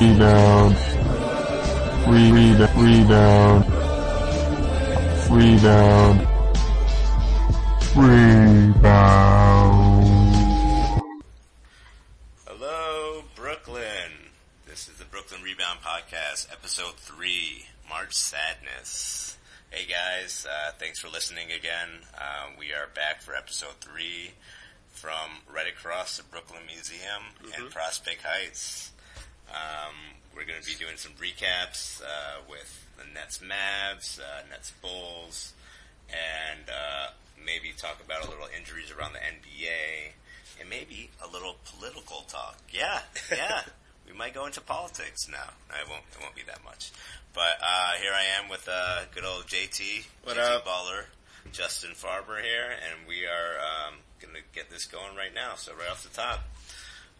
rebound, rebound, rebound, rebound, rebound. Hello, Brooklyn. This is the Brooklyn Rebound Podcast, episode three, March Sadness. Hey guys, uh, thanks for listening again. Uh, we are back for episode three from right across the Brooklyn Museum in Prospect Heights. Um, we're going to be doing some recaps uh, with the Nets Mavs, uh, Nets Bulls, and uh, maybe talk about a little injuries around the NBA, and maybe a little political talk. Yeah, yeah. we might go into politics now. No, it won't. It won't be that much. But uh, here I am with uh, good old JT, What JT up? Baller, Justin Farber here, and we are um, going to get this going right now. So right off the top,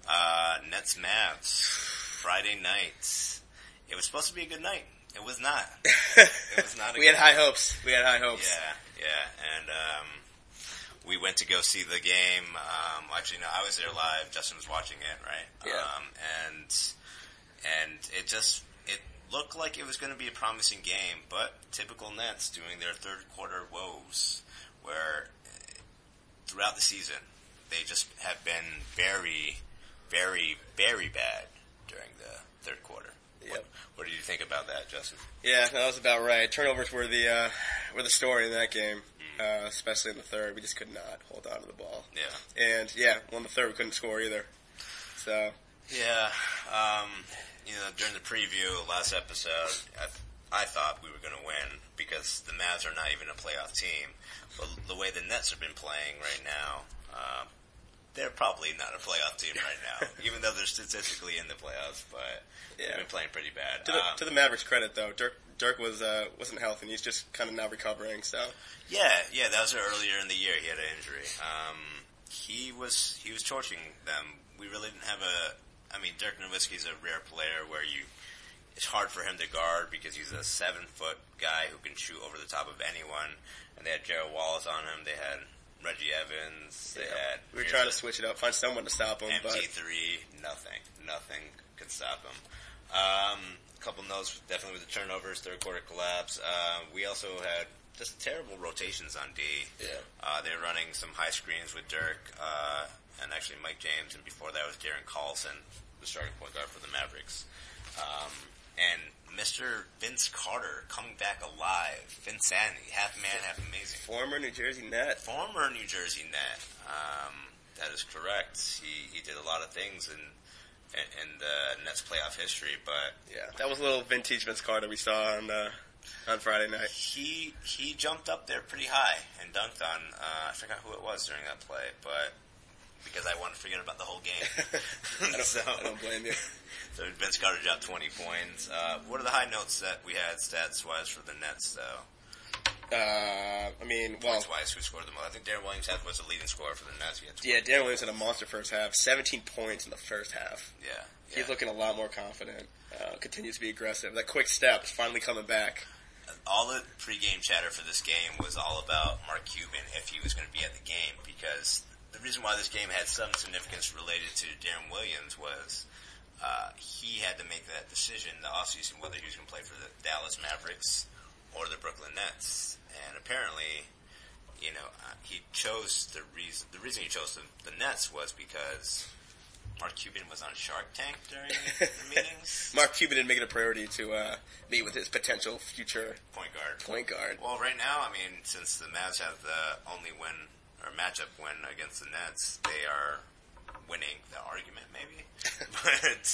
uh, Nets Mavs Friday night. It was supposed to be a good night. It was not. It was not. A we had high hopes. We had high hopes. yeah, yeah, and um, we went to go see the game. Um, actually, no, I was there live. Justin was watching it, right? Yeah. Um, and and it just it looked like it was going to be a promising game, but typical Nets doing their third quarter woes, where throughout the season they just have been very, very, very bad during the third quarter. What, Yep. what did you think about that, Justin? Yeah, that was about right. Turnovers were the uh, were the story in that game, Mm. uh, especially in the third. We just could not hold on to the ball, Yeah. and yeah, well, in the third we couldn't score either. So Yeah, um, you know, during the preview last episode, I, I thought we were going to win because the Mavs are not even a playoff team. But the way the Nets have been playing right now, um, they're probably not a playoff team right now, even though they're statistically in the playoffs. But Yeah. they've been playing pretty bad. to the, Um, to the Mavericks' credit, though, Dirk Dirk was uh, wasn't healthy. and He's just kind of now recovering. So Yeah, yeah, that was earlier in the year. He had an injury. Um, he was he was torching them. We really didn't have a. I mean, Dirk Nowitzki's a rare player where you. It's hard for him to guard because he's a seven foot guy who can shoot over the top of anyone. And they had Gerald Wallace on him. They had Reggie Evans. They had. we were trying to switch it up, find someone to stop him, but MT3, nothing, nothing could stop him. Um, a couple notes, definitely with the turnovers, third quarter collapse. Uh, we also had just terrible rotations on D. Yeah. Uh, they were running some high screens with Dirk, uh, and actually Mike James, and before that was Darren Collison, the starting point guard for the Mavericks. Um, Mr. Vince Carter coming back alive. Vince Vinsanity, half man, half amazing former New Jersey Net. former New Jersey Net. Um, that is correct. He he did a lot of things in in, in the Nets playoff history, but Yeah, that was a little vintage Vince Carter we saw on uh, on Friday night. he he jumped up there pretty high and dunked on. Uh, I forgot who it was during that play, but because I want to forget about the whole game. I don't, so, I don't blame you. So Vince Carter dropped 20 points. Uh, what are the high notes that we had stats wise for the Nets though? Uh, I mean, well, Points wise, who scored the most? I think Deron Williams had was the leading scorer for the Nets. He had 20. yeah, Deron Williams had a monster first half, 17 points in the first half. yeah, yeah. He's looking a lot more confident. Uh, continues to be aggressive. That quick step is finally coming back. all the pregame chatter for this game was all about Mark Cuban if he was going to be at the game because the reason why this game had some significance related to Deron Williams was uh, he had to make that decision the offseason whether he was going to play for the Dallas Mavericks or the Brooklyn Nets. And apparently, you know, uh, he chose the reason. The reason he chose the, the Nets was because Mark Cuban was on Shark Tank during the meetings. Mark Cuban didn't make it a priority to uh, meet with his potential future Point guard. point guard. Well, right now, I mean, since the Mavs have the only win or matchup win against the Nets, they are winning the argument, maybe. but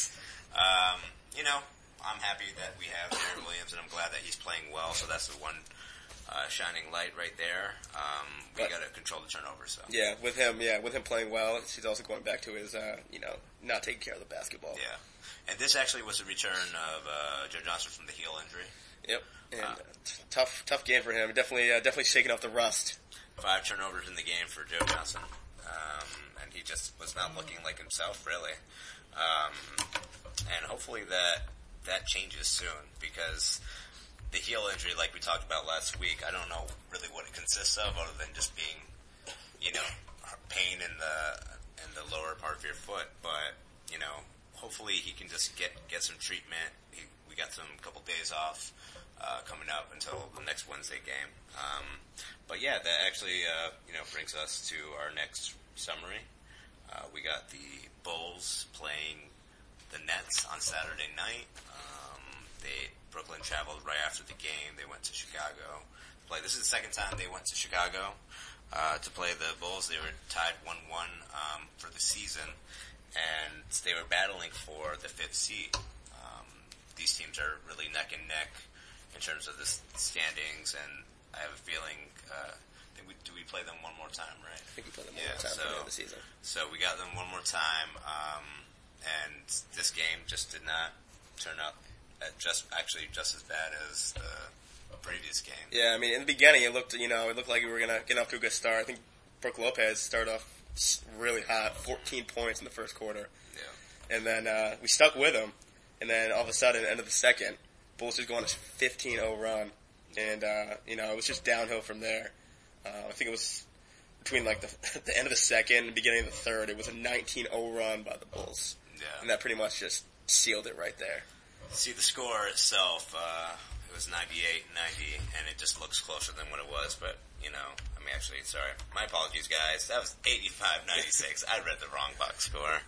um, you know, I'm happy that we have Deron Williams, and I'm glad that he's playing well. So that's the one uh, shining light right there. Um, we got to control the turnover. So Yeah, with him, yeah, with him playing well, he's also going back to his, uh, you know, not taking care of the basketball. yeah. And this actually was a return of uh, Joe Johnson from the heel injury. Yep. And Uh, uh, tough, tough game for him. Definitely, uh, definitely shaking off the rust. Five turnovers in the game for Joe Johnson. Um, and he just was not looking like himself, really. Um, and hopefully that that changes soon because the heel injury, like we talked about last week, I don't know really what it consists of, other than just being, you know, pain in the in the lower part of your foot. But you know, hopefully he can just get get some treatment. He, we got some couple days off uh, coming up until the next Wednesday game. Um, but yeah, that actually uh, you know brings us to our next summary. Uh, we got the Bulls playing the Nets on Saturday night. Um, they Brooklyn traveled right after the game. They went to Chicago to play. This is the second time they went to Chicago uh, to play the Bulls. They were tied one-one um, for the season, and they were battling for the fifth seed. Um, these teams are really neck and neck in terms of the standings, and I have a feeling. Uh, we, do we play them one more time, right? I think we play them one Yeah, more time so- the the season. So we got them one more time, um, and this game just did not turn out just actually just as bad as the previous game. Yeah, I mean, in the beginning, it looked, you know, it looked like we were gonna get off to a good start. I think Brook Lopez started off really hot, 14 points in the first quarter, Yeah. and then uh, we stuck with him. And then all of a sudden, end of the second, Bulls just go on a 15-0 run, and uh, you know, it was just downhill from there. Uh, I think it was between like the, the end of the second and beginning of the third, it was a 19-0 run by the Bulls, Yeah. and that pretty much just sealed it right there. See the score itself, uh, it was 98-90, and it just looks closer than what it was, but, you know, I mean, actually, sorry. My apologies, guys. That was 85-96. I read the wrong box score.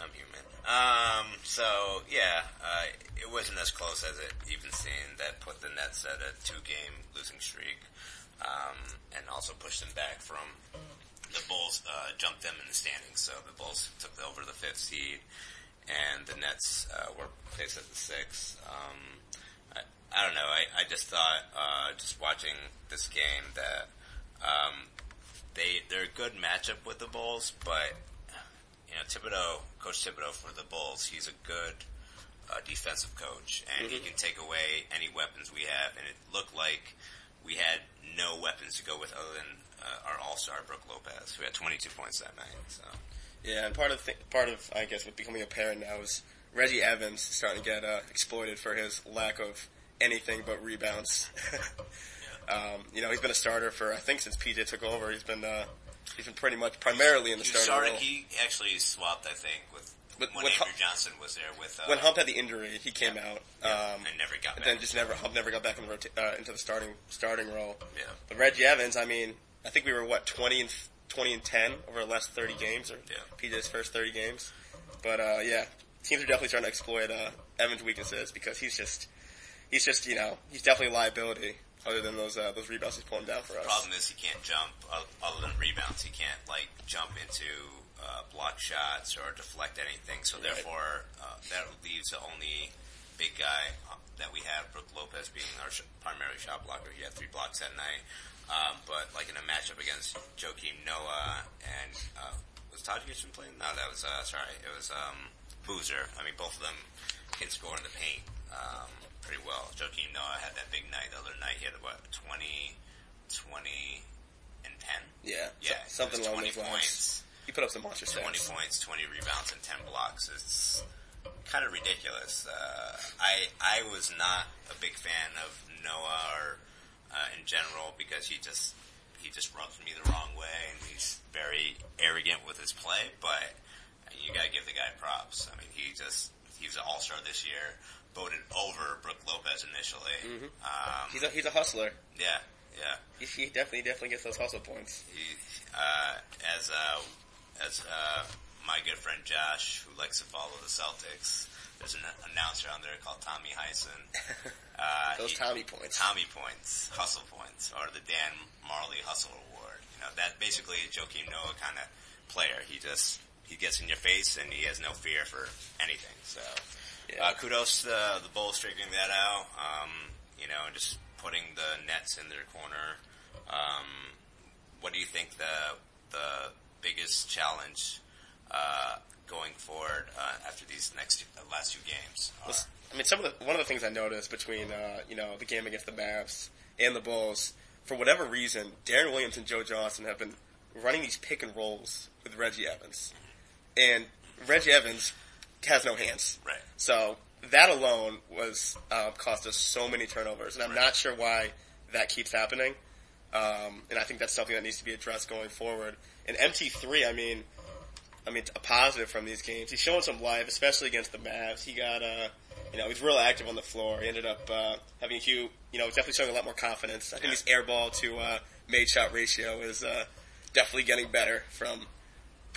I'm human. Um, so, yeah, uh, it wasn't as close as it even seemed. That put the Nets at a two-game losing streak, um, and also pushed them back from the Bulls, uh, jumped them in the standings, so the Bulls took over the fifth seed and the Nets uh, were placed at the sixth. Um, I, I don't know. I, I just thought, uh, just watching this game, that um, they they're a good matchup with the Bulls, but you know Thibodeau, Coach Thibodeau for the Bulls, he's a good uh, defensive coach, and he can take away any weapons we have. And it looked like we had no weapons to go with other than uh, our All Star Brook Lopez, who had 22 points that night. So. Yeah, and part of the, part of I guess what's becoming apparent now is Reggie Evans starting to get uh, exploited for his lack of anything but rebounds. um, you know, he's been a starter for I think since PJ took over. He's been uh, he's been pretty much primarily in the starting started. role. He actually swapped, I think, with With- when Andrew Hump- Johnson was there. With uh, when Hump had the injury, he came out. Um, and never got back. then just never Hump never got back in the rota- uh, into the starting starting role. yeah, But Reggie Evans, I mean, I think we were what twenty and twenty and ten over the last thirty games, or Yeah. PJ's first thirty games. But uh, yeah, teams are definitely trying to exploit uh, Evans' weaknesses because he's just he's just you know he's definitely a liability. Other than those uh, those rebounds he's pulling down for us. The problem is he can't jump other than rebounds. He can't like jump into uh, block shots or deflect anything. So Right. therefore, uh, that leaves the only big guy uh, that we have, Brook Lopez, being our sh- primary shot blocker. He had three blocks that night. Um, but like in a matchup against Joakim Noah and uh, was Taj Gibson playing? No, that was uh, sorry, it was um, Boozer. I mean, both of them can score in the paint um, pretty well. Joakim Noah had that big night the other night. He had what 20, 20 and ten. yeah, Yeah, so- something along twenty those lines. points. He put up some monster 20 points, 20 rebounds, and 10 blocks. It's kind of ridiculous. Uh, I I was not a big fan of Noah or uh, in general because he just he just rubs me the wrong way and he's very arrogant with his play. But you gotta give the guy props. I mean, he just he was an All Star this year, voted over Brook Lopez initially. Um, He's a he's a hustler. yeah, yeah. He, he definitely definitely gets those hustle points. He, uh, as uh, as uh, my good friend Josh, who likes to follow the Celtics, there's an announcer on there called Tommy Heinsohn. Uh, Those he- Tommy points. Tommy points, hustle points, or the Dan Marley Hustle Award. You know that basically is Joakim Noah kind of player. He just he gets in your face and he has no fear for anything. So Yeah. uh, kudos to the, the Bulls figuring that out. Um, you know, just putting the nets in their corner. Um, what do you think the the biggest challenge uh, going forward uh, after these next the last two games? Are? I mean, some of the one of the things I noticed between uh, you know the game against the Mavs and the Bulls, for whatever reason, Deron Williams and Joe Johnson have been running these pick and rolls with Reggie Evans, and Reggie Evans has no hands. Right. So that alone was uh, cost us so many turnovers, and I'm Right. not sure why that keeps happening. Um, and I think that's something that needs to be addressed going forward. And MT3, I mean, I mean, a positive from these games. He's showing some life, especially against the Mavs. He got, uh, you know, he's real active on the floor. He ended up uh, having a few, you know, definitely showing a lot more confidence. I think his air ball to uh, made shot ratio is uh, definitely getting better from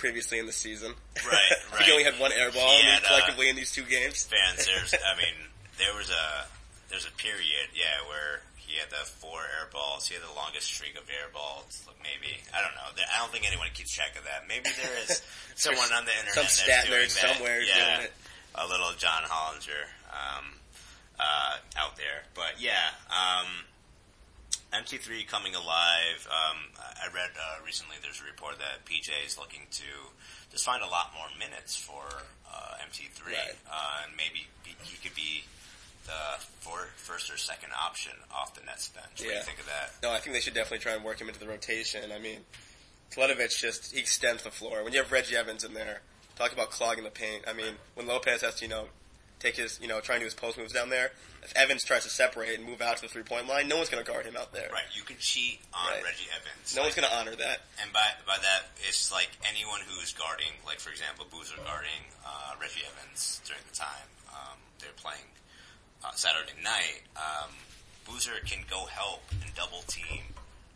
previously in the season. Right, think he only had one air ball He I mean, had, uh, collectively in these two games. fans, there's, I mean, there was a, there's a period, yeah, where he had the four air balls. He had the longest streak of air balls. Look, maybe I don't know. I don't think anyone keeps track of that. Maybe there is someone on the internet Some that's stat nerd somewhere yeah, doing it. a little John Hollinger um, uh, out there. But yeah, um, MT3 coming alive. Um, I read uh, recently there's a report that PJ is looking to just find a lot more minutes for uh, MT3, Right. uh, and maybe he could be the for, first or second option off the Nets bench. What do you think of that? No, I think they should definitely try and work him into the rotation. I mean, Teletovic just, he extends the floor. When you have Reggie Evans in there, talk about clogging the paint. I mean, when Lopez has to, you know, take his, you know, try and do his post moves down there, if Evans tries to separate and move out to the three point line, no one's going to guard him out there. Right, you can cheat on Right. Reggie Evans. No Like, one's going to honor that. And by by that, it's like anyone who's guarding, like for example, Boozer guarding uh, Reggie Evans during the time um, they're playing uh, Saturday night. Um, Boozer can go help and double team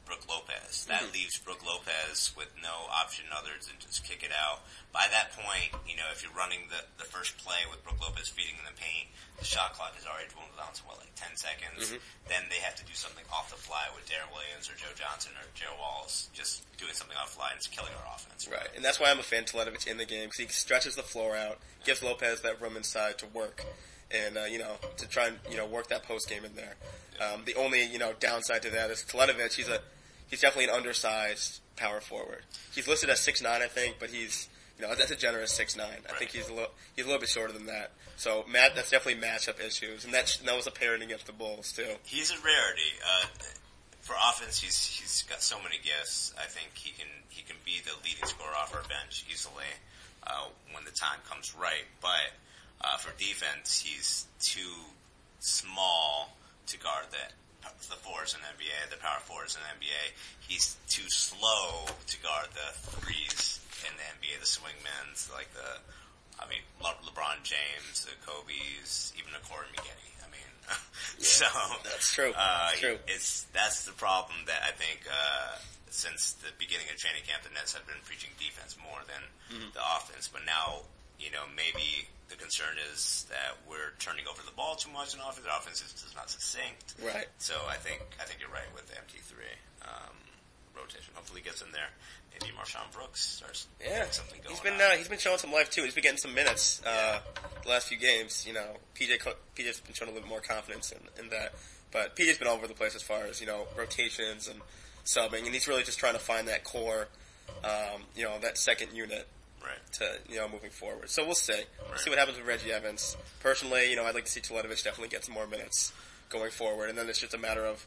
Brook Lopez. That leaves Brook Lopez with no option other than just kick it out. By that point, you know, if you're running the, the first play with Brook Lopez feeding in the paint, the shot clock is already dwindled down to what, like 10 seconds? Then they have to do something off the fly with Deron Williams or Joe Johnson or Joe Walls, just doing something off the fly and it's killing our offense. Right, and that's why I'm a fan of in the game because he stretches the floor out, gives Lopez that room inside to work, and uh, you know to try and you know work that post game in there. Um, the only you know downside to that is Teletovic. He's a he's definitely an undersized power forward. He's listed as six nine, I think, but he's you know that's a generous six nine. I think he's a little he's a little bit shorter than that. So Matt, that's definitely matchup issues, and that that was apparent against the Bulls too. He's a rarity. Uh, for offense, he's he's got so many gifts. I think he can he can be the leading scorer off our bench easily uh, when the time comes right. But uh, for defense, he's too small to guard the the fours in the NBA, the power fours in the NBA. He's too slow to guard the threes in the NBA, the swingmans, like the I mean Le- LeBron James, the Kobe's, even the Corey McGinney. I mean, so That's true. uh, That's true. It's that's the problem that I think uh, since the beginning of training camp, the Nets have been preaching defense more than Mm-hmm. the offense. But now, you know, maybe the concern is that we're turning over the ball too much in offense. The offense is not succinct. Right. So I think I think you're right with the MT3 um, rotation. Hopefully, he gets in there. Maybe MarShon Brooks starts Yeah, something going. he's been uh, he's been showing some life too. He's been getting some minutes uh, the last few games. You know, PJ PJ's been showing a little bit more confidence in, in that, but PJ's been all over the place as far as you know rotations and subbing, and he's really just trying to find that core, um, you know, that second unit right. to you know moving forward. So we'll see. We'll Right. see what happens with Reggie Evans. Personally, you know, I'd like to see Teletovic definitely get some more minutes going forward, and then it's just a matter of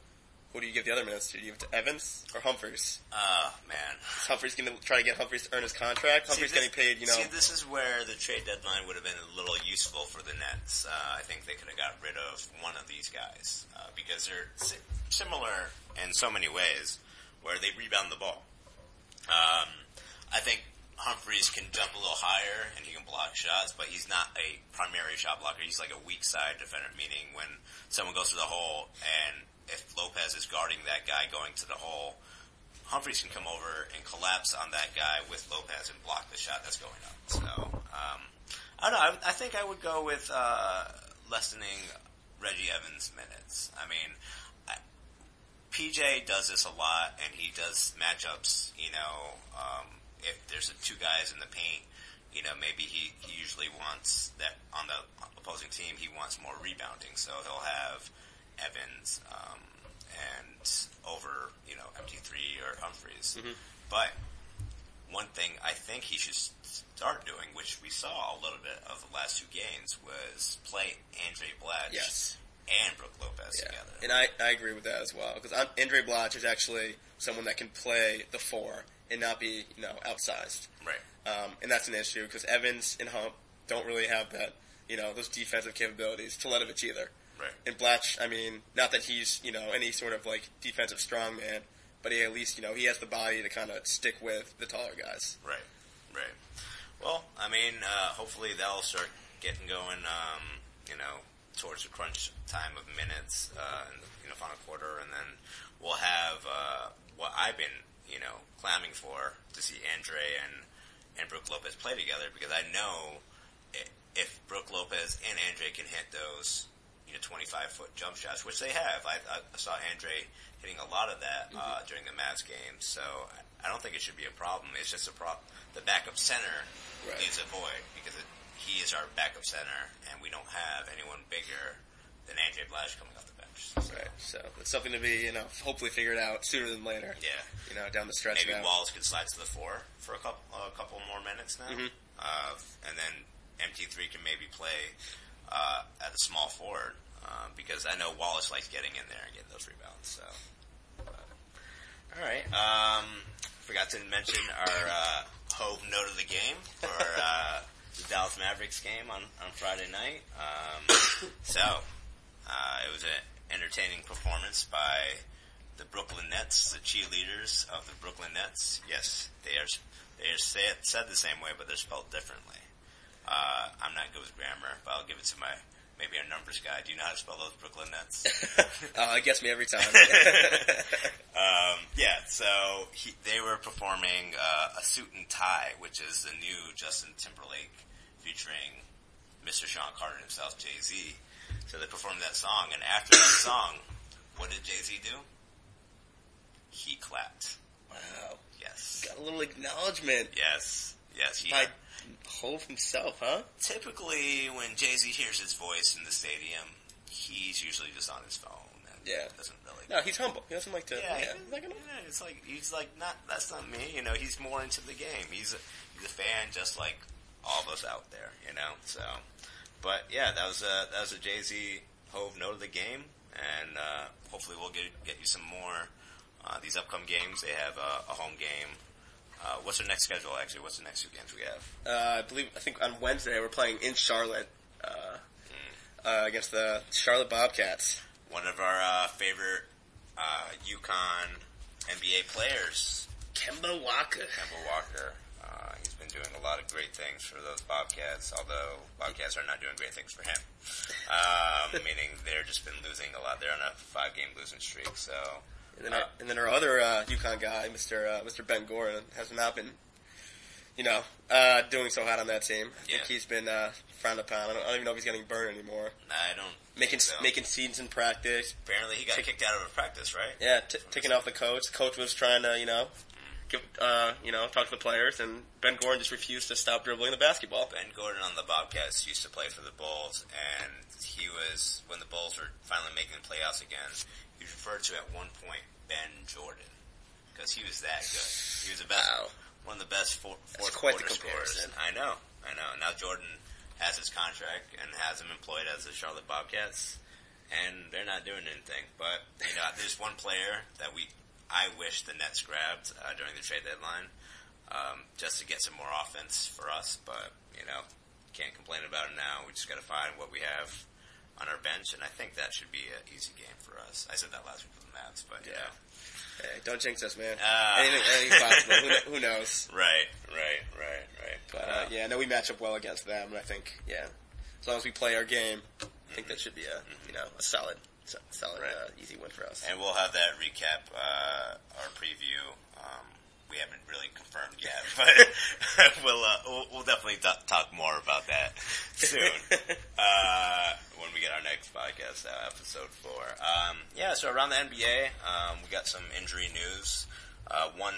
who do you give the other minutes to? Do you give it to Evans or Humphries? Oh man. Is Humphries going to try to get Humphries to earn his contract? Humphries See, this- getting paid, you know. See, this is where the trade deadline would have been a little useful for the Nets. Uh, I think they could have got rid of one of these guys uh, because they're si- similar in so many ways, where they rebound the ball. Um, I think Humphries can jump a little higher and he can block shots, but he's not a primary shot blocker. He's like a weak side defender, meaning when someone goes to the hole and if Lopez is guarding that guy going to the hole, Humphries can come over and collapse on that guy with Lopez and block the shot that's going up. So, um, I don't know. I, I think I would go with uh, lessening Reggie Evans' minutes. I mean, I, PJ does this a lot, and he does matchups. You know, um, if there's two guys in the paint, you know, maybe he, he usually wants that on the opposing team. He wants more rebounding, so he'll have Evans um, and over you know MT3 or Humphries. But one thing I think he should start doing, which we saw a little bit of the last two games, was play Andray Blatche Yes. and Brook Lopez Yeah, together. and I, I agree with that as well because Andray Blatche is actually someone that can play the four and not be you know outsized, right. um, and that's an issue because Evans and Hump don't really have that you know those defensive capabilities. Teletovic either, Right. and Blatche. I mean, not that he's you know any sort of like defensive strongman, but he at least you know he has the body to kind of stick with the taller guys. Right, right. Well, I mean, uh, hopefully that'll start getting going. Um, you know, towards the crunch time of minutes uh, in the you know, final quarter, and then we'll have uh, what I've been you know clamming for to see Andray and and Brook Lopez play together because I know if Brook Lopez and Andray can hit those you know 25 foot jump shots, which they have. I, I saw Andray hitting a lot of that uh, during the Mavs game, so I don't think it should be a problem. It's just a pro- the backup center Right. is a void because it, he is our backup center, and we don't have anyone bigger than Andray Blatche coming off the bench. So, Right. So it's something to be, you know, hopefully figured out sooner than later. Yeah, You know, down the stretch maybe now. Wallace can slide to the four for a couple a couple more minutes now, Mhm. uh, and then MT3 can maybe play uh, at the small forward uh, because I know Wallace likes getting in there and getting those rebounds. So, all right. Um, forgot to mention our uh, Hove note of the game for uh, the Dallas Mavericks game on on Friday night. Um, so uh, it was an entertaining performance by the Brooklyn Nets, the cheerleaders of the Brooklyn Nets. Yes, they are they are say, said the same way, but they're spelled differently. Uh, I'm not good with grammar, but I'll give it to my maybe a numbers guy. Do you know how to spell those Brooklyn Nets? uh, it gets me every time. um, yeah, so he, they were performing uh, a suit and tie, which is the new Justin Timberlake featuring Mr. Sean Carter himself, Jay Z. So they performed that song, and after that song, what did Jay Z do? He clapped. wow. Yes. Got a little acknowledgement Yes. Yes. He by Hove himself, huh? typically when Jay Z hears his voice in the stadium, he's usually just on his phone and Yeah. doesn't really. No, he's humble. He doesn't like to. Yeah, Yeah. he's like, yeah, it's like he's like not. That's not me. You know, he's more into the game. He's a, he's a fan, just like all of us out there. You know, so. But yeah, that was a that was a Jay Z Hove note of the game, and uh, hopefully we'll get get you some more. Uh, these upcoming games, they have a, a home game. Uh, what's their next schedule? Actually, what's the next two games we have? Uh, I believe. I think on Wednesday we're playing in Charlotte uh, uh, against the Charlotte Bobcats. One of our uh, favorite uh, UConn NBA players, Kemba Walker. Kemba Walker. Uh, been doing a lot of great things for those Bobcats, although Bobcats are not doing great things for him. Um, meaning they're just been losing a lot. They're on a five game losing streak, so. And then, our, and then our other uh, UConn guy, Mr. Uh, Mr. Ben Gordon, has not been, you know, uh, doing so hot on that team. I think he's been uh, frowned upon. I don't, I don't even know if he's getting burned anymore. I don't Making so. making scenes in practice. Apparently, he got kicked out of a practice, right? Yeah, t- taking off the coach. The coach was trying to, you know, give, uh, you know, talk to the players, and Ben Gordon just refused to stop dribbling the basketball. Ben Gordon on the Bobcats used to play for the Bulls, and he was when the Bulls were finally making the playoffs again. He was referred to at one point Ben Jordan because he was that good. He was best, Wow. one of the best four, fourth quarter scorers. I know, I know. Now Jordan has his contract and has him employed as the Charlotte Bobcats, and they're not doing anything. But you know, there's one player that we I wish the Nets grabbed uh, during the trade deadline um, just to get some more offense for us. But you know, can't complain about it now. We just got to find what we have on our bench, and I think that should be an easy game for us. I said that last week for the Mavs, but Yeah. know. Hey, don't jinx us, man. Ah. Anything, anything's possible. who, who knows? Right, right, right, right. But uh, yeah, I know we match up well against them, and I think yeah, as long as we play our game, I think that should be a you know a solid, so- solid, Right. easy win for us. And we'll have that recap, uh, our preview. Um, we haven't really confirmed yet, but we'll, uh, we'll, we'll definitely t- talk more about that soon. uh, when we get our next podcast, uh, episode four. Um, yeah, so around the NBA, um, we got some injury news. Uh, one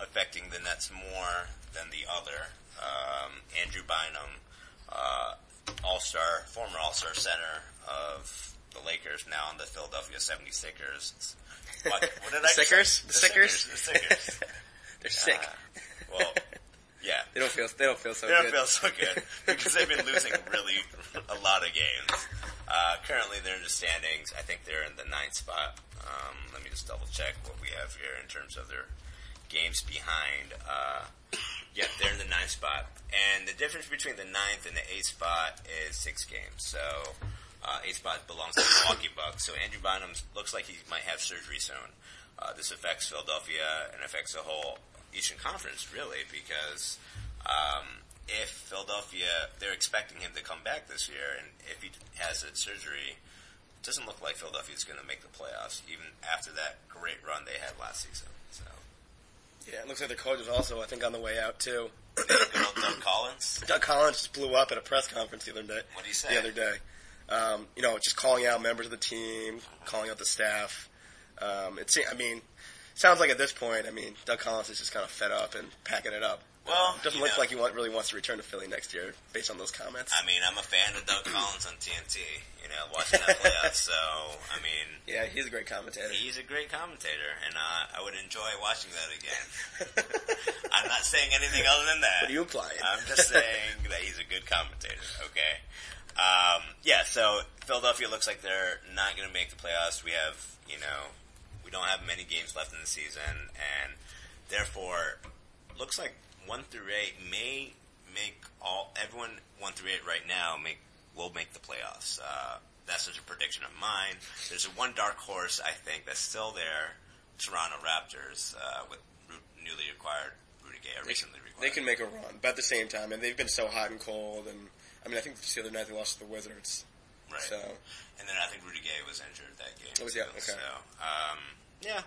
affecting the Nets more than the other. Um, Andrew Bynum, uh, All-Star, former All-Star center of the Lakers, now on the Philadelphia 76ers. What, what did The I say? Sickers? The Sickers? The Sickers. They're sick. Uh, well, yeah. they don't feel they don't feel so They don't good. feel so good because they've been losing really a lot of games. Uh, currently, they're in the standings. I think they're in the ninth spot. Um, let me just double check what we have here in terms of their games behind. Uh, yeah, they're in the ninth spot, and the difference between the ninth and the eighth spot is six games. So, uh, eighth spot belongs to the Milwaukee Bucks. So Andrew Bynum looks like he might have surgery soon. Uh, this affects Philadelphia and affects the whole Eastern Conference really because um, if Philadelphia, they're expecting him to come back this year, and if he has a surgery, it doesn't look like Philadelphia's going to make the playoffs, even after that great run they had last season. So, Yeah, it looks like the coach is also, I think, on the way out too. Doug Collins. Doug Collins just blew up at a press conference the other day. What do you say? The other day, um, you know, just calling out members of the team, calling out the staff. Um, it seems, I mean, sounds like at this point, I mean, Doug Collins is just kind of fed up and packing it up. Well, It doesn't look know. like he want, really wants to return to Philly next year, based on those comments. I mean, I'm a fan of Doug Collins on TNT. You know, watching that playoffs. So, I mean, yeah, he's a great commentator. he's a great commentator, and uh, I would enjoy watching that again. I'm not saying anything other than that. What are you implying? I'm just saying that he's a good commentator. Okay. Um, yeah. So Philadelphia looks like they're not going to make the playoffs. We have, you know, we don't have many games left in the season, and therefore, looks like one through eight may make all everyone one through eight right now make will make the playoffs. Uh, that's just a prediction of mine. There's a one dark horse I think that's still there. Toronto Raptors uh, with newly acquired Rudy Gay, recently acquired. They can make a run, but at the same time, and they've been so hot and cold. And I mean, I think just the other night they lost to the Wizards. Right. So And then I think Rudy Gay was injured that game. Oh, was too. Okay. So, um, yeah,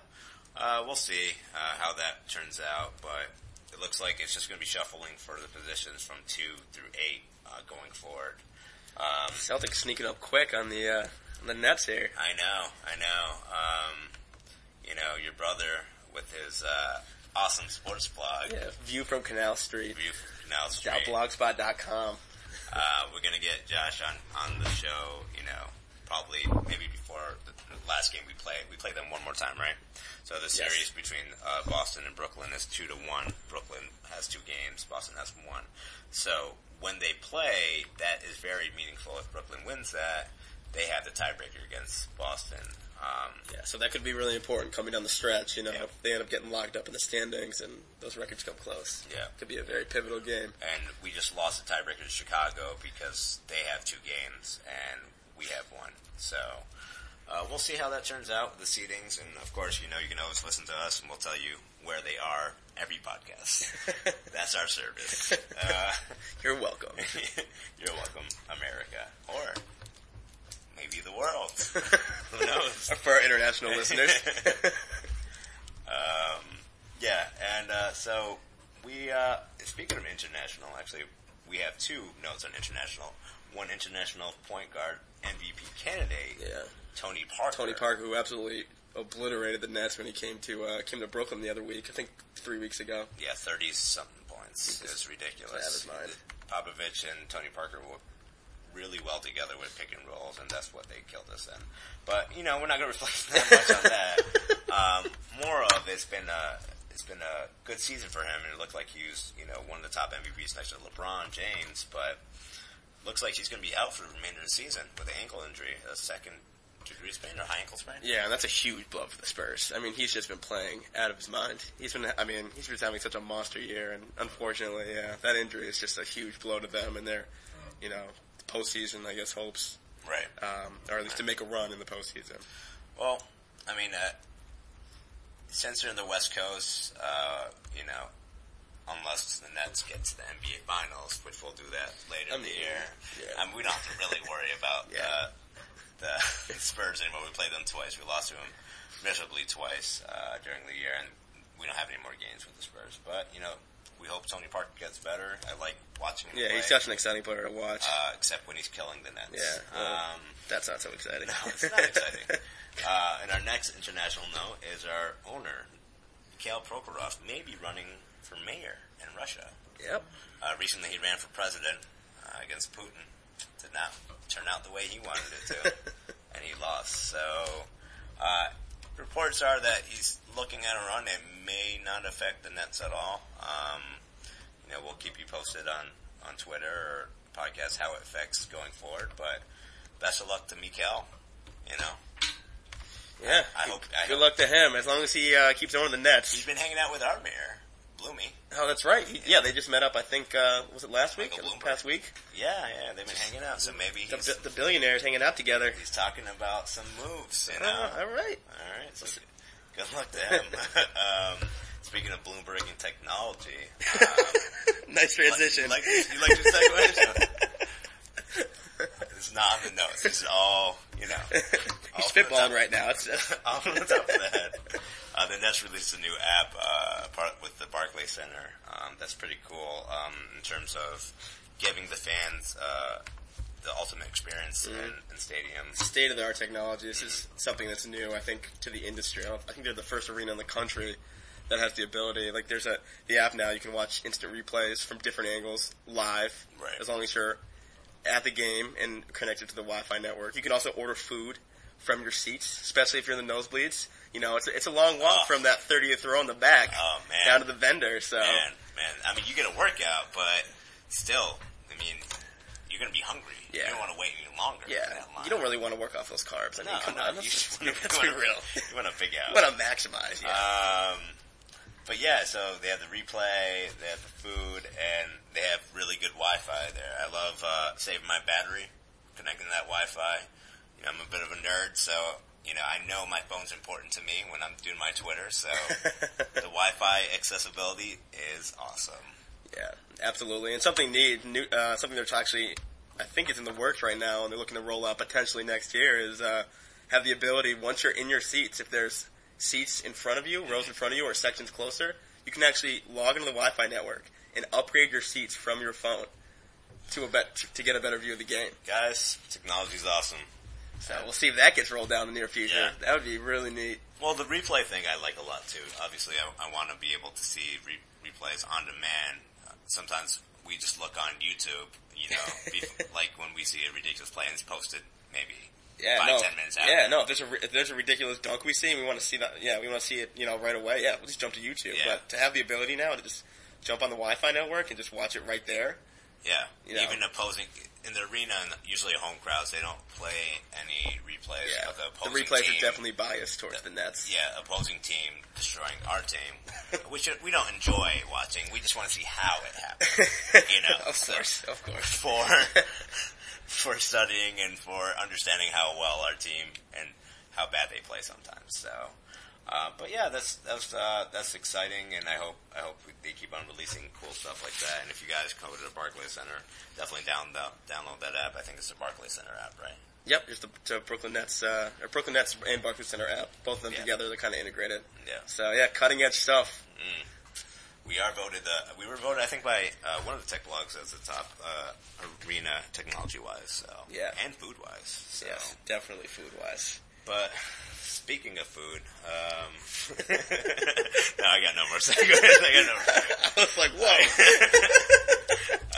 uh, we'll see uh, how that turns out. But it looks like it's just going to be shuffling for the positions from two through eight uh, going forward. Um, Celtics sneaking up quick on the uh, on the Nets here. I know, I know. Um, you know, your brother with his uh, awesome sports blog, Yeah, view from Canal Street. View from Canal Street. Blogspot.com. Uh, we're gonna get Josh on on the show. You know, probably maybe before the, the last game we play. We play them one more time, right? So the series between uh, Boston and Brooklyn is two to one. Brooklyn has two games. Boston has one. So when they play, that is very meaningful. If Brooklyn wins that, they have the tiebreaker against Boston. Um, Yeah, so that could be really important coming down the stretch. You know, Yeah. if they end up getting locked up in the standings and those records come close. Yeah. could be a very pivotal game. and we just lost the tiebreaker to Chicago because they have two games and we have one. So uh, we'll see how that turns out with the seedings, and of course, you know you can always listen to us, and we'll tell you where they are every podcast. That's our service. Uh, You're welcome. you're welcome, America, or maybe the world. Who knows? For our international listeners. Um, yeah, and uh, so we, uh, speaking of international, actually, we have two notes on international. One international point guard MVP candidate, yeah. Tony Parker. Tony Parker, who absolutely obliterated the Nets when he came to uh, came to Brooklyn the other week. I think three weeks ago. Yeah, thirty something points. It was ridiculous. out of his mind. Popovich and Tony Parker work really well together with pick and rolls, and that's what they killed us in. But you know, we're not going to reflect that much on that. Um, more of it's been a it's been a good season for him, and it looked like he was you know one of the top MVPs next to LeBron James, but looks like he's going to be out for the remainder of the season with an ankle injury, a second degree sprain or high ankle sprain. Yeah, and that's a huge blow for the Spurs. I mean, he's just been playing out of his mind. He's been, I mean, he's been having such a monster year, and unfortunately, yeah, that injury is just a huge blow to them and their, you know, postseason, I guess, hopes, Right. um, or at least to make a run in the postseason. Well, I mean, uh, since they're in the West Coast, uh, you know, unless the Nets get to the NBA Finals, which we'll do that later I in the year, yeah. Mean, we don't have to really worry about Yeah. uh, the Spurs anymore. We played them twice. We lost to them miserably twice uh, during the year, and we don't have any more games with the Spurs. But you know, we hope Tony Parker gets better. I like watching him Yeah, play. he's such an exciting player to watch. uh, except when he's killing the Nets. Yeah, well, Um, That's not so exciting. no, it's not exciting. Uh, and our next international note is our owner, Mikhail Prokhorov, may be running for mayor in Russia. yep. Uh, recently, he ran for president uh, against Putin. Did not turn out the way he wanted it to, and he lost. So, uh, reports are that he's looking at a run. It may not affect the Nets at all. Um, you know, we'll keep you posted on on Twitter or podcast how it affects going forward. But best of luck to Mikhail. You know, Yeah. I hope. I Good hope. luck to him as long as he uh, keeps owning the Nets. He's been hanging out with our Oh, that's right. He, yeah, they just met up. I think uh, was it last week? Michael Bloomberg. past week. Yeah, yeah, they've been hanging out. So maybe The, he's the billionaires hanging out together. he's talking about some moves. You know. Uh, all right. All right. So good luck to him. um, speaking of Bloomberg and technology, um, Nice transition. Like, you like your segues? it's not on the notes. It's all, you know. You're all from the top- spitballing right now. It's, off the top of the head. Uh, the Nets released a new app uh, part with the Barclay Center. Um, that's pretty cool um, in terms of giving the fans uh, the ultimate experience in, in stadiums. state of the art technology. This is something that's new, I think, to the industry. I, I think they're the first arena in the country that has the ability. Like, there's a the app now. You can watch instant replays from different angles live, Right. as long as you're at the game and connected to the Wi-Fi network. You can also order food from your seats, especially if you're in the nosebleeds. You know, it's a, it's a long walk Oh. from that 30th row in the back Oh, down to the vendor. So Man, man, I mean, you get a workout, but still, I mean, you're going to be hungry. Yeah. You don't want to wait any longer. yeah, you don't really want to work off those carbs. I mean, No, come no, on, you let's, just let's be real. You want to pig out. You want to maximize. Yeah. Um, but yeah, so they have the replay, they have the food, and they have really good Wi-Fi there. I love uh, saving my battery, connecting that Wi-Fi. You know, I'm a bit of a nerd, so you know I know my phone's important to me when I'm doing my Twitter. So the Wi-Fi accessibility is awesome. Yeah, absolutely. And something neat, new, uh, something that's actually, I think it's in the works right now, and they're looking to roll out potentially next year, is uh, have the ability, once you're in your seats, if there's seats in front of you, rows in front of you, or sections closer, you can actually log into the Wi-Fi network and upgrade your seats from your phone to a bet to get a better view of the game. Guys, technology's awesome. So we'll see if that gets rolled down in the near future. Yeah. That would be really neat. Well, the replay thing I like a lot too. Obviously, I, I want to be able to see re- replays on demand. Uh, sometimes we just look on YouTube, you know, bef- like when we see a ridiculous play and it's posted maybe Yeah, five, no. ten minutes after. Yeah, no. If there's a if there's a ridiculous dunk we see, and we want to see that. Yeah, we want to see it. You know, right away. Yeah, we'll just jump to YouTube. Yeah. But to have the ability now to just jump on the Wi-Fi network and just watch it right there. Yeah, You know. even opposing in the arena, and usually home crowds, they don't play any replays Yeah, of the opposing team. the replays team. are definitely biased towards the Nets. yeah, opposing team destroying our team, which we don't enjoy watching. We just want to see how it happened. You know, of so- course, of course. for for studying and for understanding how well our team and how bad they play sometimes. So, uh, but yeah, that's that's uh, that's exciting, and I hope I hope they keep on releasing cool stuff like that. And if you guys come to the Barclays Center, definitely down the, download that app. I think it's the Barclays Center app, right? Yep, just the, the Brooklyn Nets, uh, or Brooklyn Nets and Barclays Center app. Both of them Yeah. together, they're kind of integrated. Yeah. So yeah, cutting edge stuff. We are voted. Uh, we were voted, I think, by uh, one of the tech blogs as the top uh, arena technology-wise. So Yeah. and food-wise. So. Yes, definitely food wise. But speaking of food, um, no, I got no more segues. I got no. I was like, whoa.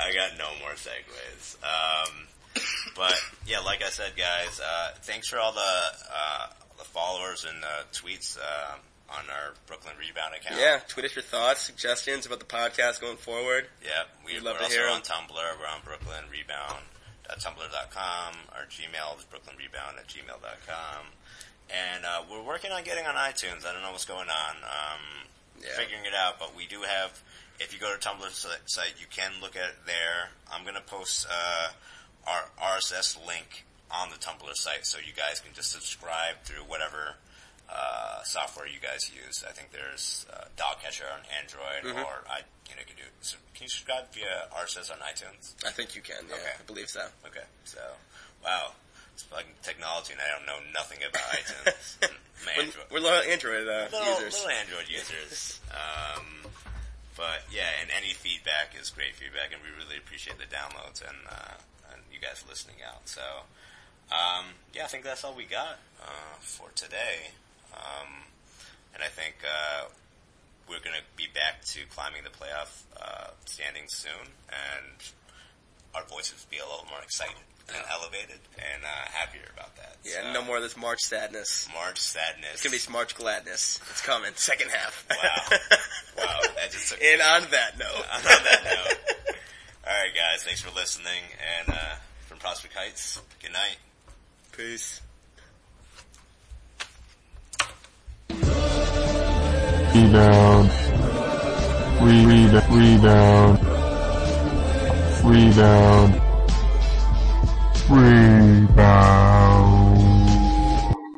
I got no more segues. Um, but yeah, like I said, guys, uh, thanks for all the uh, the followers and the tweets uh, on our Brooklyn Rebound account. yeah, tweet us your thoughts, suggestions about the podcast going forward. Yeah, we, We'd love we're to also hear on. Tumblr. We're on Brooklyn Rebound. Tumblr.com. Our Gmail is Brooklyn Rebound at gmail.com. And uh, we're working on getting on iTunes. I don't know what's going on. Um, Yeah. Figuring it out, but we do have. If you go to Tumblr si- site, you can look at it there. I'm going to post uh, our RSS link on the Tumblr site, so you guys can just subscribe through whatever uh, software you guys use. I think there's uh, DoggCatcher on Android, or I, you know, you can do. So can you subscribe via RSS on iTunes? I think you can. Yeah, Okay. I believe so. Okay, so wow, it's fucking technology, and I don't know nothing about iTunes. My We're, Android- we're little Android uh, little, users. little Android users. Um, but yeah, and any feedback is great feedback, and we really appreciate the downloads and uh, and you guys listening out. So um, yeah, I think that's all we got uh, for today. Um, and I think uh, we're going to be back to climbing the playoff uh, standings soon, and our voices be a little more excited and elevated and uh, happier about that. Yeah, So, no more of this March sadness. March sadness. It's gonna be March gladness. It's coming. Second half. Wow. Wow, that just took and on that note. on that note. All right, guys, thanks for listening. And uh, from Prospect Heights, good night. Peace. Rebound. Re- re- rebound. Rebound. Rebound.